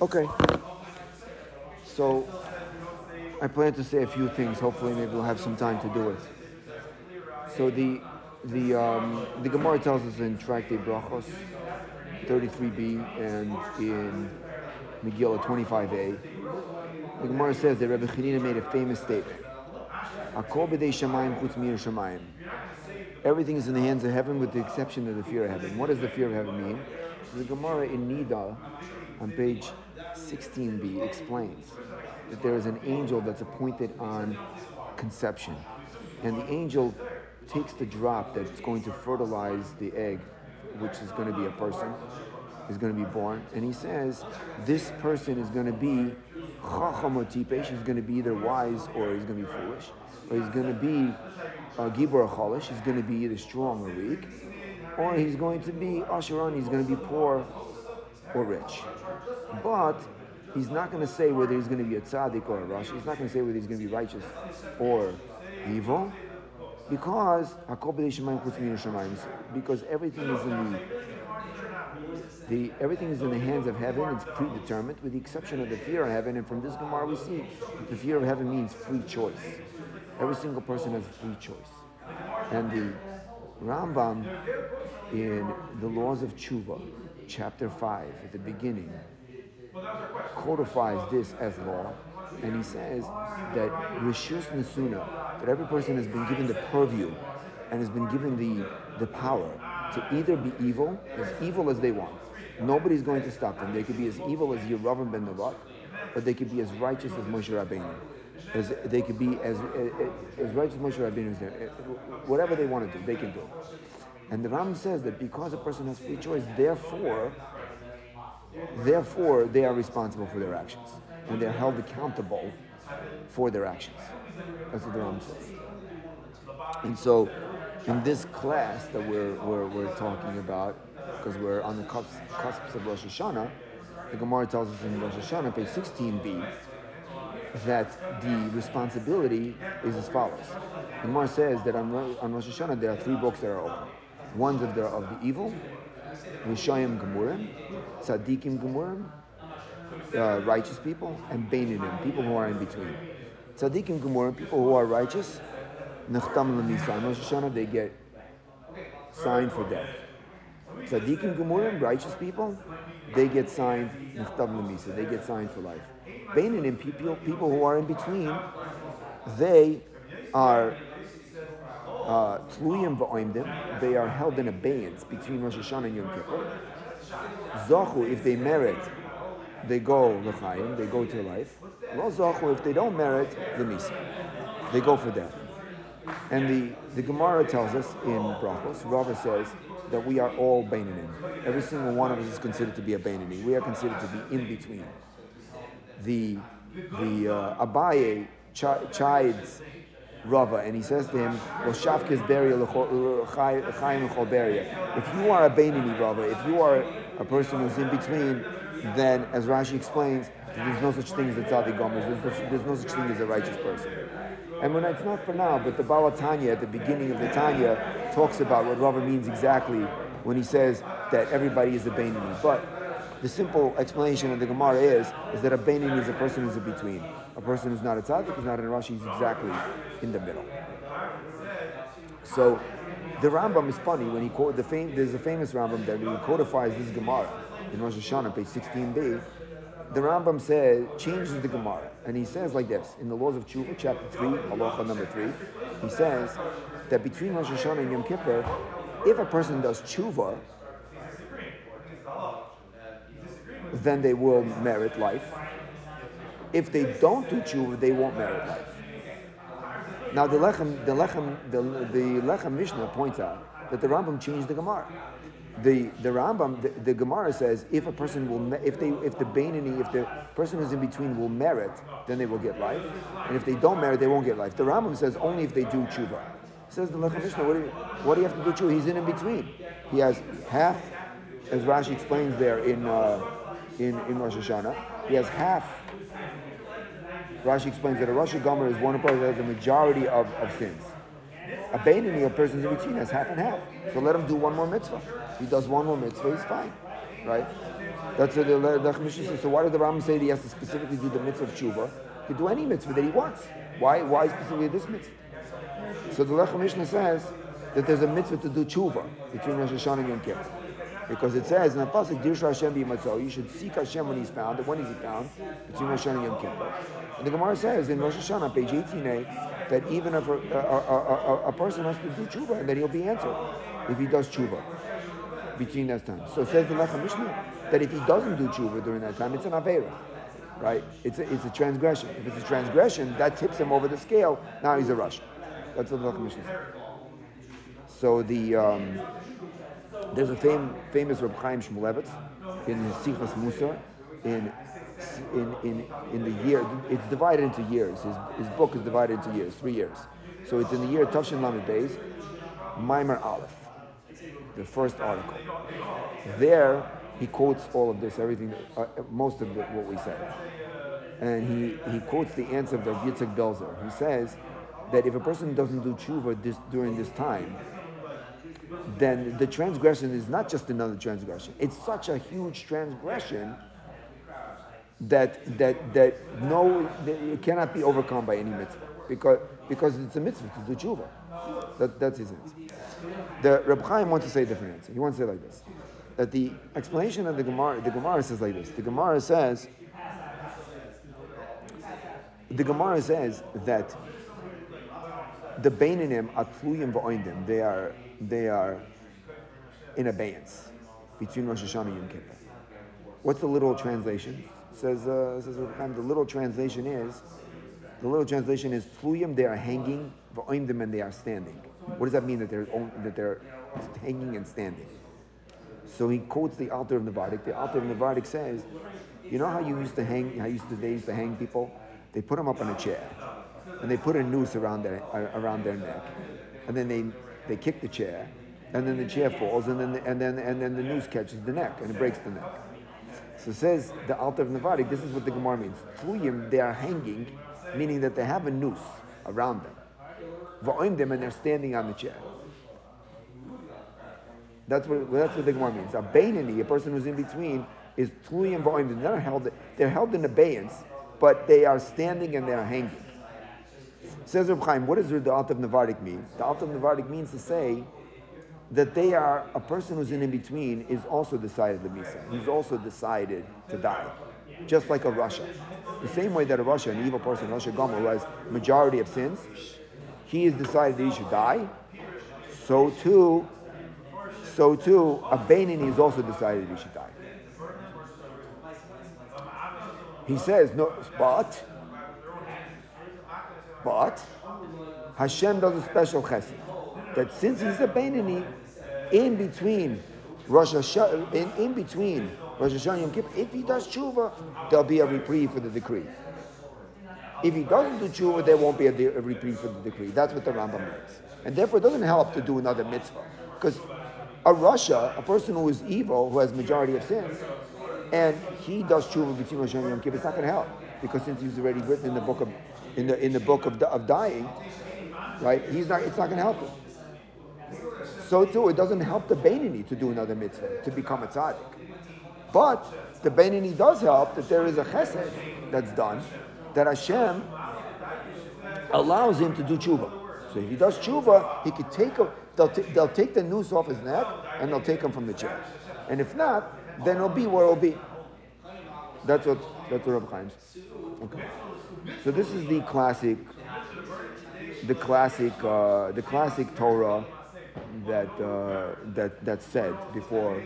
Okay. So I plan to say a few things. Hopefully, maybe we'll have some time to do it. So the the um, the Gemara tells us in Tractate Brachos, 33b, and in Megillah 25a, the Gemara says that Rabbi Chanina made a famous statement. Everything is in the hands of heaven with the exception of the fear of heaven. What does the fear of heaven mean? So the Gemara in Nida, on page 16b, explains that there is an angel that's appointed on conception. And the angel takes the drop that's going to fertilize the egg, which is going to be a person, is going to be born. And he says, this person is going to be chachamotipesh, he's going to be either wise or he's going to be foolish. Or he's going to be uh, gibor cholish, he's going to be either strong or weak. Or he's going to be asheron, he's going to be poor or rich. But he's not going to say whether he's going to be a tzaddik or a rush. He's not going to say whether he's going to be righteous or evil because because everything is in the the everything is in the hands of heaven. It's predetermined, with the exception of the fear of heaven. And from this Gemara, we see the fear of heaven means free choice. Every single person has free choice. And the Rambam in the Laws of Tshuva, chapter five, at the beginning, codifies this as law, and he says that Rishus Nisuna, that every person has been given the purview and has been given the, the power to either be evil, as evil as they want. Nobody's going to stop them. They could be as evil as Yeravim ben Nevat, but they could be as righteous as Moshe Rabbeinu. As they could be as, as, as righteous as Moshe Rabbeinu is there. Whatever they want to do, they can do. And the Ram says that because a person has free choice, therefore, therefore they are responsible for their actions. And they're held accountable for their actions. That's what the Ram says. And so, in this class that we're, we're, we're talking about, because we're on the cusp, cusps of Rosh Hashanah, the Gemara tells us in Rosh Hashanah, page 16b, that the responsibility is as follows. The Gemara says that on, on Rosh Hashanah there are three books that are open. One's of the, of the evil, Rishayim Gemurim, Tzadikim Gemurim, uh, righteous people, and Beininim, people who are in between. Tzadikim Gemurim, people who are righteous, Nechtam Lamisa. Rosh Hashanah they get signed for death. Tzadikim Gemurim, righteous people, they get signed Nechtam Lamisa. They get signed for life. Beininim, people, people who are in between, they are tluyim uh, they are held in abeyance between Rosh Hashanah and Yom Kippur. Zachu, if they merit, they go l'chaim, they go to life. Lo zachu, if they don't merit, the misa, they go for death. And the, the Gemara tells us in Brachos, Rava says that we are all Bainanim. Every single one of us is considered to be a Bainani. We are considered to be in between. The, the uh, Abaye ch- chides Rava, and he says to him, If you are a Bainani Rava, if you are a person who's in between, then, as Rashi explains, there's no such thing as a tzaddik gomer. There's, no, there's no such thing as a righteous person. And when it's not for now, but the Baal HaTanya at the beginning of the Tanya talks about what Rava means exactly when he says that everybody is a Bainani. But the simple explanation of the Gemara is, is that a Bainani is a person who's in between. A person who's not a tzaddik, who's not in Rashi, he's exactly in the middle. So the Rambam is funny when he quote the there's a famous Rambam that he codifies this Gemara in Rosh Hashanah, page 16b. The Rambam says changes the Gemara, and he says like this in the Laws of Tshuva, chapter three, halacha number three. He says that between Rosh Hashanah and Yom Kippur, if a person does tshuva, then they will merit life. If they don't do tshuva, they won't merit life. Now the Lechem, the Lechem, the, the Lechem Mishnah points out that the Rambam changed the Gemara. The the Rambam, the, the Gemara says if a person will, if they, if the Bainani, if the person who's in between will merit, then they will get life, and if they don't merit, they won't get life. The Rambam says only if they do tshuva. Says the Lechem Mishnah, what do, you, what do you have to do tshuva? He's in in between. He has half, as Rashi explains there in. Uh, in, in Rosh Hashanah. He has half. Rashi explains that a Rosh Gomer is one person that has the majority of, of sins. A Bainani, a person's in between, has half and half. So let him do one more mitzvah. He does one more mitzvah, he's fine. Right? That's what the Lechem Mishnah says. So why did the Rambam say that he has to specifically do the mitzvah of tshuva? He can do any mitzvah that he wants. Why? Why specifically this mitzvah? So the Lechem Mishnah says that there's a mitzvah to do tshuva between Rosh Hashanah and Yom Kippur. Because it says in the pasuk, "Dirsha Hashem b'yimatzo," you should seek Hashem when He's found. And when is He found? Between Hashanah and Yom Kippur. And the Gemara says in Rosh Hashanah, page 18a, that even if a, a, a, a, person has to do tshuva, that he'll be answered if he does tshuva between that time. So says the Lechem Mishnah that if he doesn't do tshuva during that time, it's an avera, right? It's a, it's a transgression. If it's a transgression, that tips him over the scale. Now he's a rush. That's what the Mishnah says. So the um, there's a fam- famous Reb Chaim Shmulevitz in Sichos Mussar in in, in, in the year, it's divided into years. His, his book is divided into years, three years. So it's in the year Tafshin Lamed Beis, Maimer Aleph, the first article. There, he quotes all of this, everything, uh, most of the, what we said. And he, he quotes the answer of Yitzhak Blazer. He says that if a person doesn't do tshuva this, during this time, then the transgression is not just another transgression. It's such a huge transgression that that that no, it cannot be overcome by any mitzvah because because it's a mitzvah to do tshuva. That, that's his answer. The Reb Chaim wants to say a different answer. He wants to say like this: that the explanation of the Gemara, the Gemara says like this. The Gemara says, the Gemara says that the Beinanim atluyim va'oindim. They are they are in abeyance between Rosh Hashanah and Yom Kippur. What's the literal translation? Says uh, says the literal translation is the literal translation is tluyim. They are hanging va'oindim and they are standing. What does that mean that they're that they're hanging and standing? So he quotes the Alter of Navardik. The Alter of Navardik says, you know how you used to hang, how used to, they used to hang people? They put them up on a chair, and they put a noose around their around their neck, and then they they kick the chair, and then the chair falls, and then the, and then and then the noose catches the neck and it breaks the neck. So says the Alter of Navardik. This is what the Gemara means. Tluyim, they are hanging, meaning that they have a noose around them. Va'oim them, and they're standing on the chair. That's what that's what the Gemara means. A Bainani, a person who's in between, is Tluyim Va'oim. They're held. They're held in abeyance, but they are standing and they are hanging. Says Reb Chaim, what does the Alt of Navardik mean? The Alt of Navardik means to say that they are, a person who's in, in between is also decided the Misa. He's also decided to die. Just like a rasha. The same way that a rasha, an evil person, rasha Gomer, who has majority of sins, he has decided that he should die. So too, so too, a Bainani has also decided he should die. He says, no, but but Hashem does a special chesed that since he's a Bainani, in between Rosh Hashanah, in, in between Rosh Hashanah Yom Kippur, if he does tshuva, there'll be a reprieve for the decree. If he doesn't do tshuva, there won't be a, a reprieve for the decree. That's what the Rambam means. And therefore, it doesn't help to do another mitzvah. Because a rasha, a person who is evil, who has majority of sins, and he does tshuva between Rosh Hashanah and Yom Kippur, it's not going to help. Because since he's already written in the book of in the in the book of, of dying, right? He's not. It's not going to help him. So too, it doesn't help the Bainani to do another mitzvah to become a tzaddik. But the Bainani does help that there is a chesed that's done that Hashem allows him to do tshuva. So if he does tshuva, he could take a, they'll, t- they'll take the noose off his neck and they'll take him from the chair. And if not, then it'll be where it'll be. That's what that's what Rabbi Chaim Okay. So this is the classic, the classic, uh, the classic Torah that uh, that that's said before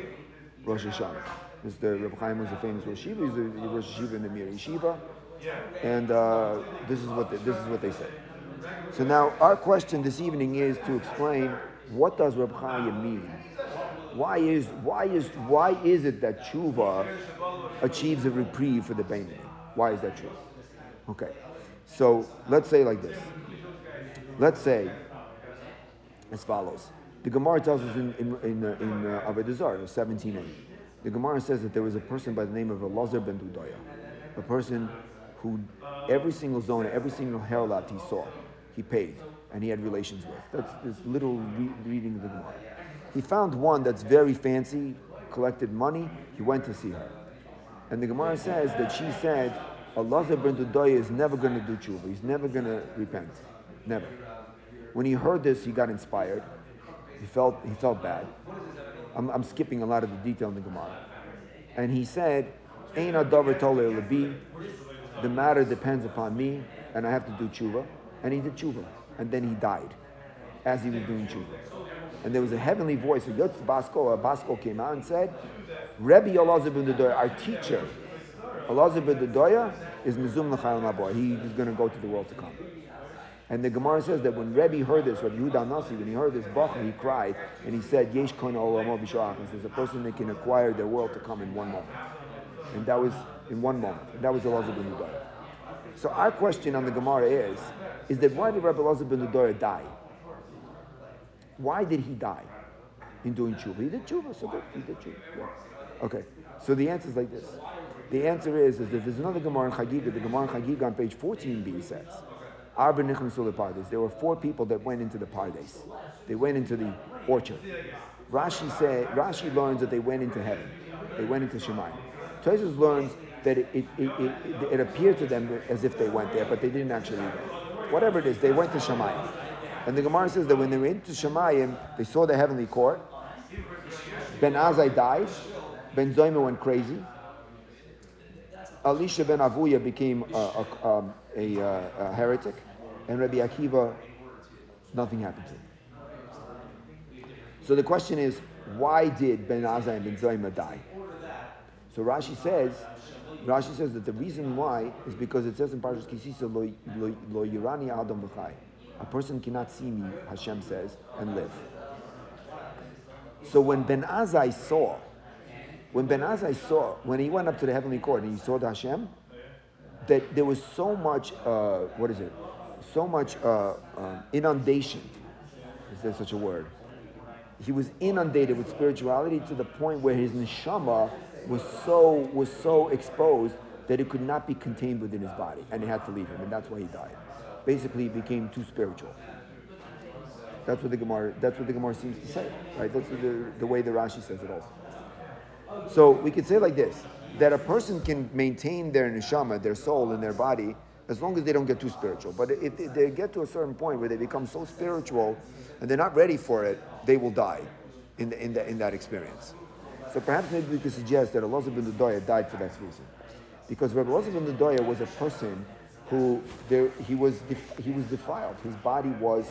Rosh Hashanah. This the Rabbi Chaim was a famous Rosh Yeshiva. He's the Rosh in the Mir Yeshiva, and uh, this is what they, this is what they say. So now our question this evening is to explain what does Rabbi Chaim mean. Why is why is why is it that tshuva achieves a reprieve for the Bainani? Why is that true? Okay, so let's say like this. Let's say as follows. The Gemara tells us in in in, uh, in uh, Avodah Zarah, 17a. The Gemara says that there was a person by the name of Elazar ben Dudaya, a person who every single zone, every single herlat he saw, he paid and he had relations with. That's this little re- reading of the Gemara. He found one that's very fancy, collected money. He went to see her. And the Gemara says that she said, Allah ben Dudoya is never going to do tshuva. He's never going to repent. Never. When he heard this, he got inspired. He felt, he felt bad. I'm, I'm skipping a lot of the detail in the Gemara. And he said, Ain. The matter depends upon me, and I have to do tshuva. And he did tshuva. And then he died as he was doing tshuva. And there was a heavenly voice, a Yotz Basko, a Basko came out and said, Rebbe Elazar ben Dodoya, our teacher, Elazar ben Dodoya, is Mizum L'chayel Maboy. He is going to go to the world to come. And the Gemara says that when Rebbe heard this, Rabbi Yehuda Nasi, when he heard this bacha, he cried and he said, Yesh kon. There's a person that can acquire their world to come in one moment. And that was in one moment. And that was Elazar ben Dodoya. So our question on the Gemara is, is that why did Rabbi Elazar ben Dodoya die? Why did he die in doing tshuva? He did tshuva, so good. He did tshuva. Yeah. Okay. So the answer is like this. The answer is, is that there's another Gemara in Chagiga. The Gemara in Chagiga on page 14b says, Arba Nichnasul Pardes. There were four people that went into the Pardes. They went into the orchard. Rashi said, Rashi learns that they went into heaven. They went into Shemayim. Tosfos learns that it, it, it, it, it appeared to them as if they went there, but they didn't actually go. Whatever it is, they went to Shemayim. And the Gemara says that when they went to Shemayim, they saw the heavenly court. Ben Azai died. Ben Zoyma went crazy. Elisha ben Avuya became a, a, um, a, a, a heretic. And Rabbi Akiva, nothing happened to him. So the question is, why did Ben Azai and Ben Zoyma die? So Rashi says, Rashi says that the reason why is because it says in Parshas Ki Sisa, lo yirani adam b'chai. A person cannot see me, Hashem says, and live. So when Ben Azai saw, when Ben Azai saw, when he went up to the heavenly court and he saw the Hashem, that there was so much, uh, what is it? So much uh, uh, inundation. Is there such a word? He was inundated with spirituality to the point where his neshama was so was so exposed that it could not be contained within his body, and it had to leave him, and that's why he died basically became too spiritual. That's what the Gemara. That's what the Gemara seems to say, right? That's the, the way the Rashi says it also. So we could say like this: that a person can maintain their neshama, their soul, in their body, as long as they don't get too spiritual. But if they get to a certain point where they become so spiritual and they're not ready for it, they will die in, the, in, the, in that experience. So perhaps maybe we could suggest that Elazar ben Dodoya died for that reason. Because Rabbi Elazar ben Dodoya was a person who there, he, was he was defiled. His body was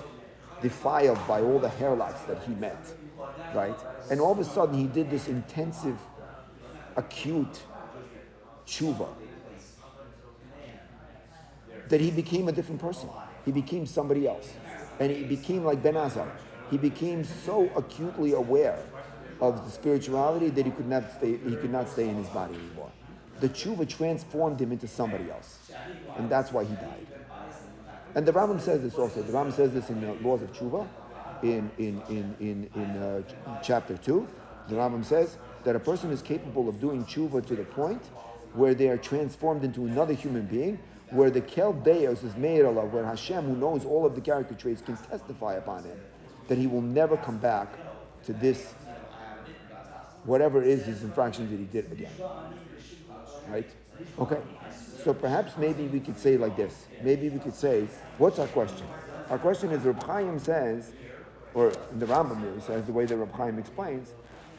defiled by all the hairlocks that he met, right? And all of a sudden, he did this intensive, acute tshuva that he became a different person. He became somebody else, and he became like Ben Azai. He became so acutely aware of the spirituality that he could not stay. He could not stay in his body anymore the tshuva transformed him into somebody else. And that's why he died. And the Rambam says this also. The Rambam says this in the Laws of Tshuva, in, in, in, in, in uh, chapter 2. The Rambam says that a person is capable of doing tshuva to the point where they are transformed into another human being, where the Kel Deus is made of, where Hashem, who knows all of the character traits, can testify upon him that he will never come back to this, whatever it is his infractions that he did again. Right? Okay. So perhaps maybe we could say like this. Maybe we could say, what's our question? Our question is Reb Chaim says, or the Rambam really says, the way that Reb Chaim explains,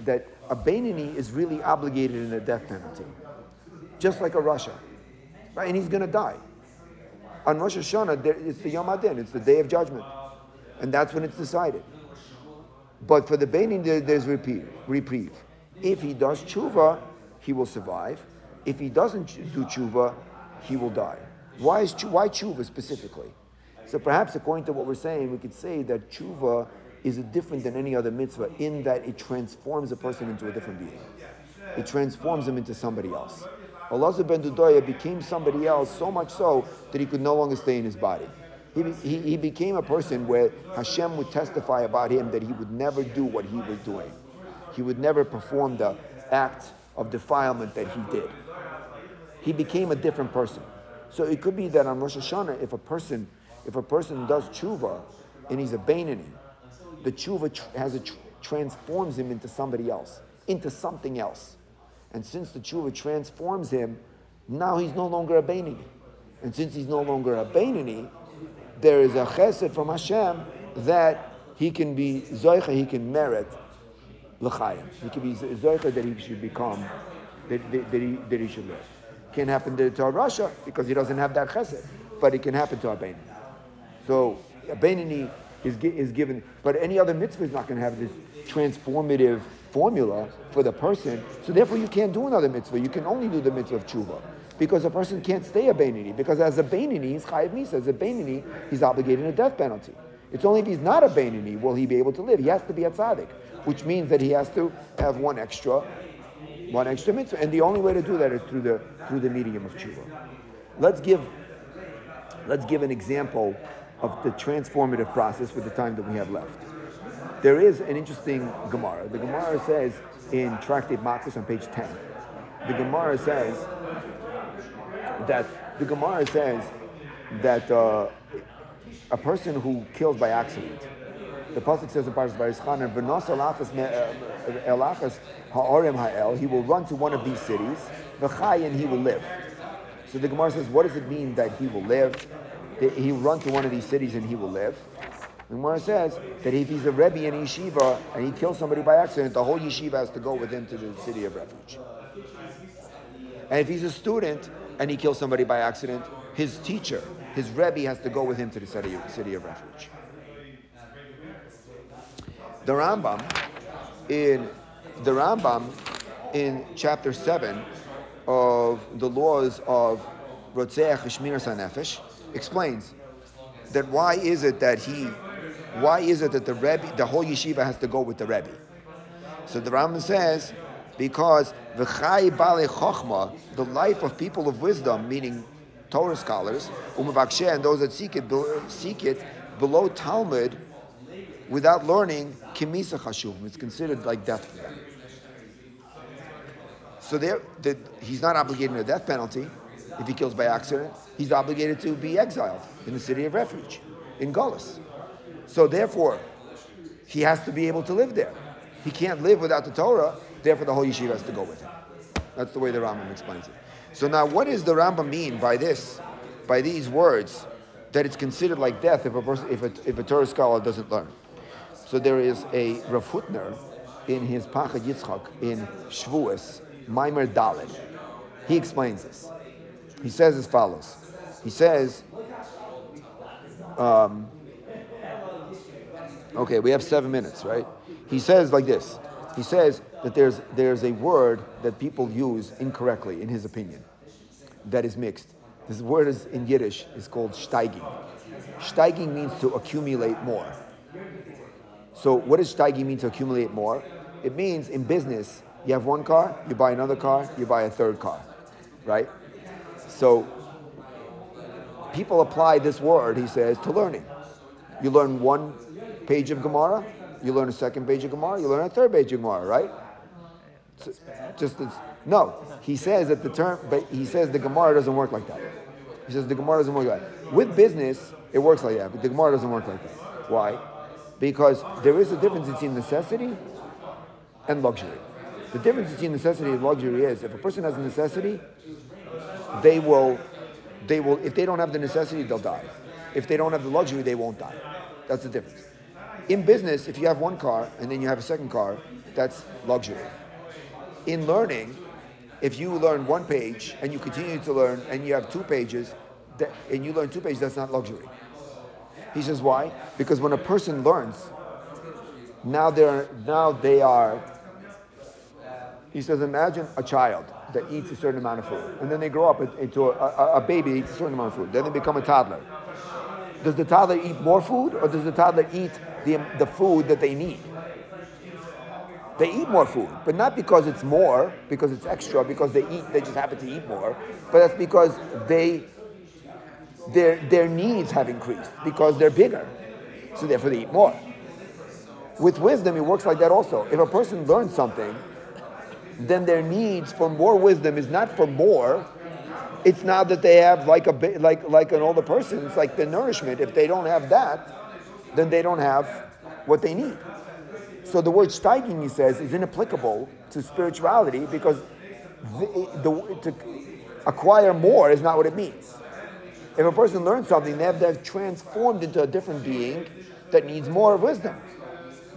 that a Beinani is really obligated in a death penalty, just like a rasha, right? And he's going to die. On Rosh Hashanah, it's the Yom Adin, it's the Day of Judgment, and that's when it's decided. But for the Beinani, there's reprieve. reprieve. If he does tshuva, he will survive. If he doesn't do tshuva, he will die. Why, is, why tshuva specifically? So perhaps according to what we're saying, we could say that tshuva is different than any other mitzvah in that it transforms a person into a different being. It transforms him into somebody else. Elazar ben Dudoya became somebody else so much so that he could no longer stay in his body. He, he, he became a person where Hashem would testify about him that he would never do what he was doing. He would never perform the act of defilement that he did he became a different person. So it could be that on Rosh Hashanah, if a person, if a person does tshuva and he's a Bainani, the tshuva tr- has a tr- transforms him into somebody else, into something else. And since the tshuva transforms him, now he's no longer a Beinini. And since he's no longer a Beinini, there is a chesed from Hashem that he can be zoicha, he can merit l'chayim. He can be zoicha that he should become, that, that, that, he, that he should live. Can't happen to, to a rasha because he doesn't have that chesed, but it can happen to a Beinini. So a Beinini is, is given, but any other mitzvah is not going to have this transformative formula for the person. So therefore, you can't do another mitzvah. You can only do the mitzvah of tshuva. Because a person can't stay a Beinini. Because as a Beinini, he's chayiv misa. As a Beinini, he's obligated a death penalty. It's only if he's not a Beinini will he be able to live. He has to be a tzaddik, which means that he has to have one extra, one extra mitzvah. And the only way to do that is through the through the medium of tshuva. Let's give let's give an example of the transformative process with the time that we have left. There is an interesting Gemara. The Gemara says in Tractate Makos on page 10, the Gemara says that the Gemara says that uh, a person who kills by accident, the pasuk says in Parshas Va'eschanan, "V'nos uh, elachas ha'orem ha'el," he will run to one of these cities, v'chay, and he will live. So the Gemara says, what does it mean that he will live? He will run to one of these cities and he will live. The Gemara says that if he's a Rebbe in yeshiva and he kills somebody by accident, the whole yeshiva has to go with him to the city of refuge. And if he's a student and he kills somebody by accident, his teacher, his Rebbe, has to go with him to the city of refuge. The Rambam in the Rambam in chapter seven of the laws of Rotzeach Shmir Sanefesh explains that why is it that he, why is it that the Rebbe, the whole yeshiva has to go with the Rebbe? So the Rambam says, because v'chai bale chokhma, the life of people of wisdom, meaning Torah scholars, umavakshe, and those that seek it, seek it below Talmud, without learning, kimisa chashuv, it's considered like death. So there, the, he's not obligated to a death penalty if he kills by accident. He's obligated to be exiled in the city of refuge, in Gaulis. So therefore, he has to be able to live there. He can't live without the Torah, therefore the whole yeshiva has to go with him. That's the way the Rambam explains it. So now what does the Rambam mean by this, by these words, that it's considered like death if a person, if a, if a Torah scholar doesn't learn? So there is a Rav in his Pachad Yitzchak in Shavuos, Maimer Daled. He explains this. He says as follows. He says, um, okay, we have seven minutes, right? He says like this. He says that there's, there's a word that people use incorrectly, in his opinion, that is mixed. This word is in Yiddish is called steiging. Steiging means to accumulate more. So what does steiging mean to accumulate more? It means in business, you have one car, you buy another car, you buy a third car, right? So people apply this word, he says, to learning. You learn one page of Gemara, you learn a second page of Gemara, you learn a third page of Gemara, right? So just no, he says that the term, but he says the Gemara doesn't work like that. He says the Gemara doesn't work like that. With business, it works like that, but the Gemara doesn't work like that. Why? Because there is a difference between necessity and luxury. The difference between necessity and luxury is if a person has a necessity, they will, they will, if they don't have the necessity, they'll die. If they don't have the luxury, they won't die. That's the difference. In business, if you have one car and then you have a second car, that's luxury. In learning, if you learn one page and you continue to learn and you have two pages, and you learn two pages, that's not luxury. He says, why? Because when a person learns, now they're now they are. He says, imagine a child that eats a certain amount of food. And then they grow up into a, a, a baby eats a certain amount of food. Then they become a toddler. Does the toddler eat more food or does the toddler eat the, the food that they need? They eat more food, but not because it's more, because it's extra, because they eat, they just happen to eat more, but that's because they their their needs have increased because they're bigger. So therefore they eat more. With wisdom, it works like that also. If a person learns something then their needs for more wisdom is not for more. It's not that they have like a like like an older person. It's like the nourishment. If they don't have that, then they don't have what they need. So the word steiging, he says, is inapplicable to spirituality because the, the, to acquire more is not what it means. If a person learns something, they have to have transformed into a different being that needs more wisdom.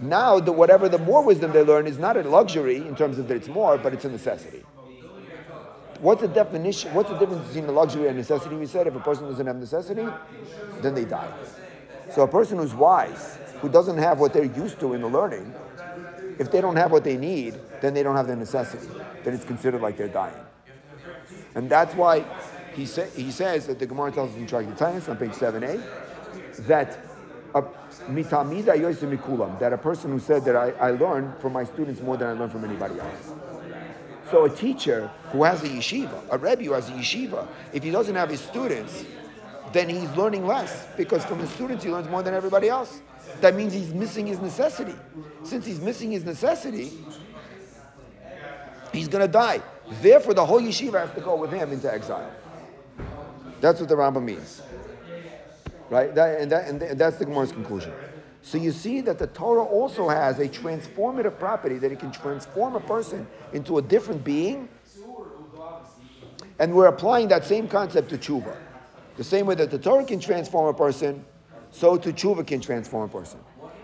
Now, the, whatever the more wisdom they learn is not a luxury in terms of that it's more, but it's a necessity. What's the definition? What's the difference between a luxury and necessity? We said if a person doesn't have necessity, then they die. So a person who's wise, who doesn't have what they're used to in the learning, if they don't have what they need, then they don't have the necessity. Then it's considered like they're dying. And that's why he, sa- he says that the Gemara tells us in Tractate on page 7a that a that a person who said that I, I learn from my students more than I learn from anybody else. So a teacher who has a yeshiva, a rebbe who has a yeshiva, if he doesn't have his students, then he's learning less because from his students he learns more than everybody else. That means he's missing his necessity. Since he's missing his necessity, he's going to die. Therefore, the whole yeshiva has to go with him into exile. That's what the Rambam means. Right? That, and, that, and that's the Gemara's conclusion. So you see that the Torah also has a transformative property that it can transform a person into a different being. And we're applying that same concept to tshuva. The same way that the Torah can transform a person, so to tshuva can transform a person.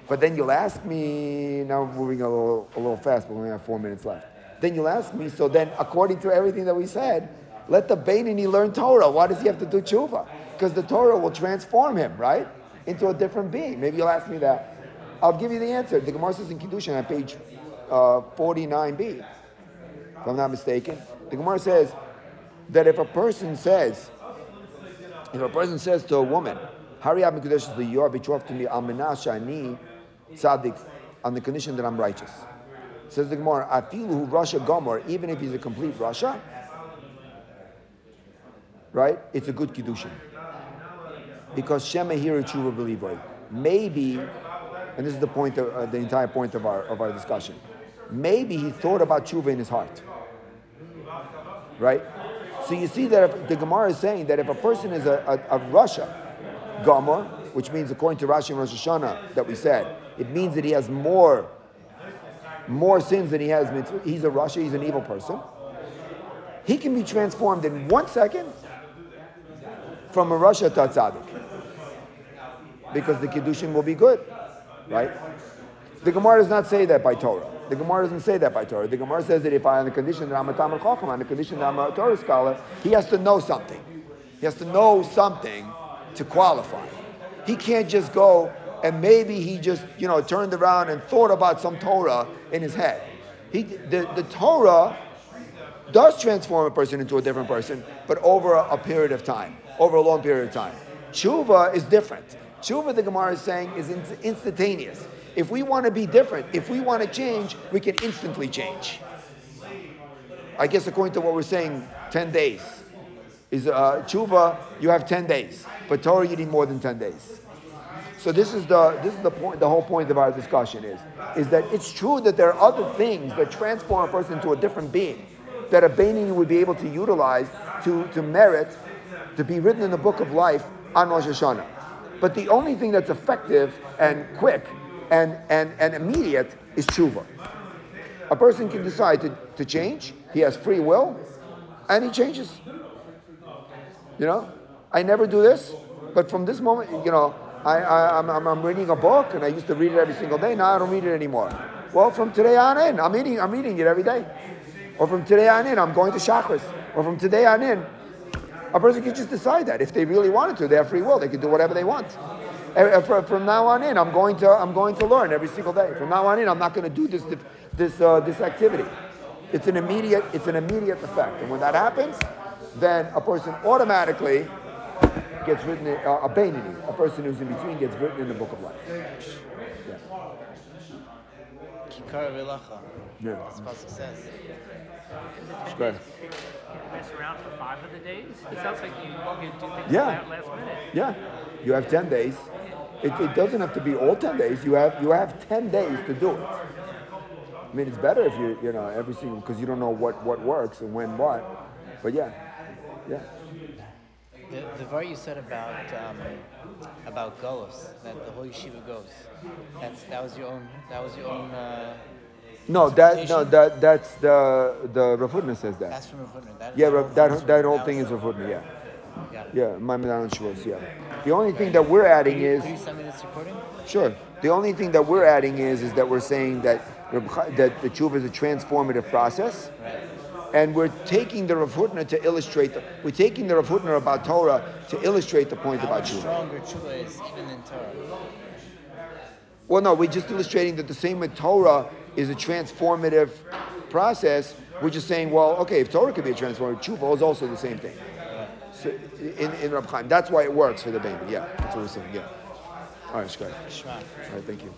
But then you'll ask me, now we're moving a little, a little fast, but we only have four minutes left. Then you'll ask me, so then according to everything that we said, let the Beinoni learn Torah. Why does he have to do tshuva? Because the Torah will transform him, right? Into a different being. Maybe you'll ask me that. I'll give you the answer. The Gemara says in Kiddushin on page uh, 49b, if I'm not mistaken. The Gemara says that if a person says, if a person says to a woman, Hurry up, Mekudesh, you are betrothed to me, Al Shani Tzaddik, on the condition that I'm righteous. Says the Gemara, who rasha Gomer, even if he's a complete rasha, right? It's a good kiddushin. Because Shema here tshuva believer. Maybe, and this is the point, of, uh, the entire point of our of our discussion. Maybe he thought about tshuva in his heart, right? So you see that if, the Gemara is saying that if a person is a, a, a Gomer, which means according to Rashi and Rosh Hashanah that we said, it means that he has more more sins than he has. He's a rasha, he's an evil person. He can be transformed in one second from a rasha to a tzaddik. Because the Kiddushin will be good, right? The Gemara does not say that by Torah. The Gemara doesn't say that by Torah. The Gemara says that if I, on the condition that I'm a Talmud Chacham, on the condition that I'm a Torah scholar, he has to know something. He has to know something to qualify. He can't just go and maybe he just, you know, turned around and thought about some Torah in his head. He, the, the Torah does transform a person into a different person, but over a period of time, over a long period of time. Tshuva is different. Tshuva, the Gemara is saying, is instantaneous. If we want to be different, if we want to change, we can instantly change. I guess according to what we're saying, 10 days. Is uh, tshuva, you have 10 days. But Torah, you need more than 10 days. So this is the this is the point. The whole point of our discussion is is that it's true that there are other things that transform a person into a different being that a Beinoni would be able to utilize to, to merit to be written in the book of life on Rosh Hashanah. But the only thing that's effective and quick and, and, and immediate is tshuva. A person can decide to, to change, he has free will, and he changes. You know, I never do this, but from this moment, you know, I, I, am I'm, I'm reading a book and I used to read it every single day. Now I don't read it anymore. Well, from today on in, I'm reading, I'm reading it every day. Or from today on in, I'm going to shacharis. Or from today on in, a person can just decide that if they really wanted to. They have free will. They can do whatever they want. From now on in, I'm going to I'm going to learn every single day. From now on in, I'm not going to do this this uh, this activity. It's an immediate it's an immediate effect, and when that happens, then a person automatically gets written uh, a Beinoni, a person who's in between, gets written in the book of life. Yeah. Yeah. says. Go ahead. Mess around for five of the days. It sounds like you, you do things yeah. last minute. Yeah, you have ten days. It, it doesn't have to be all ten days. You have you have ten days to do it. I mean, it's better if you you know every single because you don't know what what works and when what. But yeah, yeah. The, the part you said about um, about goes that the whole yeshiva goes. That's that was your own that was your own uh, No, that no that that's the the Rav says that. That's from footnote. That, Yeah, that Rav- whole that thing is that whole thing is Rav. Yeah, from- Got it. yeah. My Medan Shavuos. Yeah. The only thing that we're adding is Could you send me this recording? Sure. The only thing that we're adding is is that we're saying that that the tshuva is a transformative process, Right. And we're taking the Rav Hutner to illustrate. The, we're taking the Rav Hutner about Torah to illustrate the point How about tshuva. stronger tshuva is even in Torah? Well, no, we're just illustrating that the same with Torah is a transformative process. We're just saying, well, okay, if Torah could be a transformative, tshuva is also the same thing. So in in Rab Chaim, that's why it works for the baby. Yeah, that's what we're saying. Yeah. All right, Shkai. All right, thank you.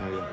Right, yeah.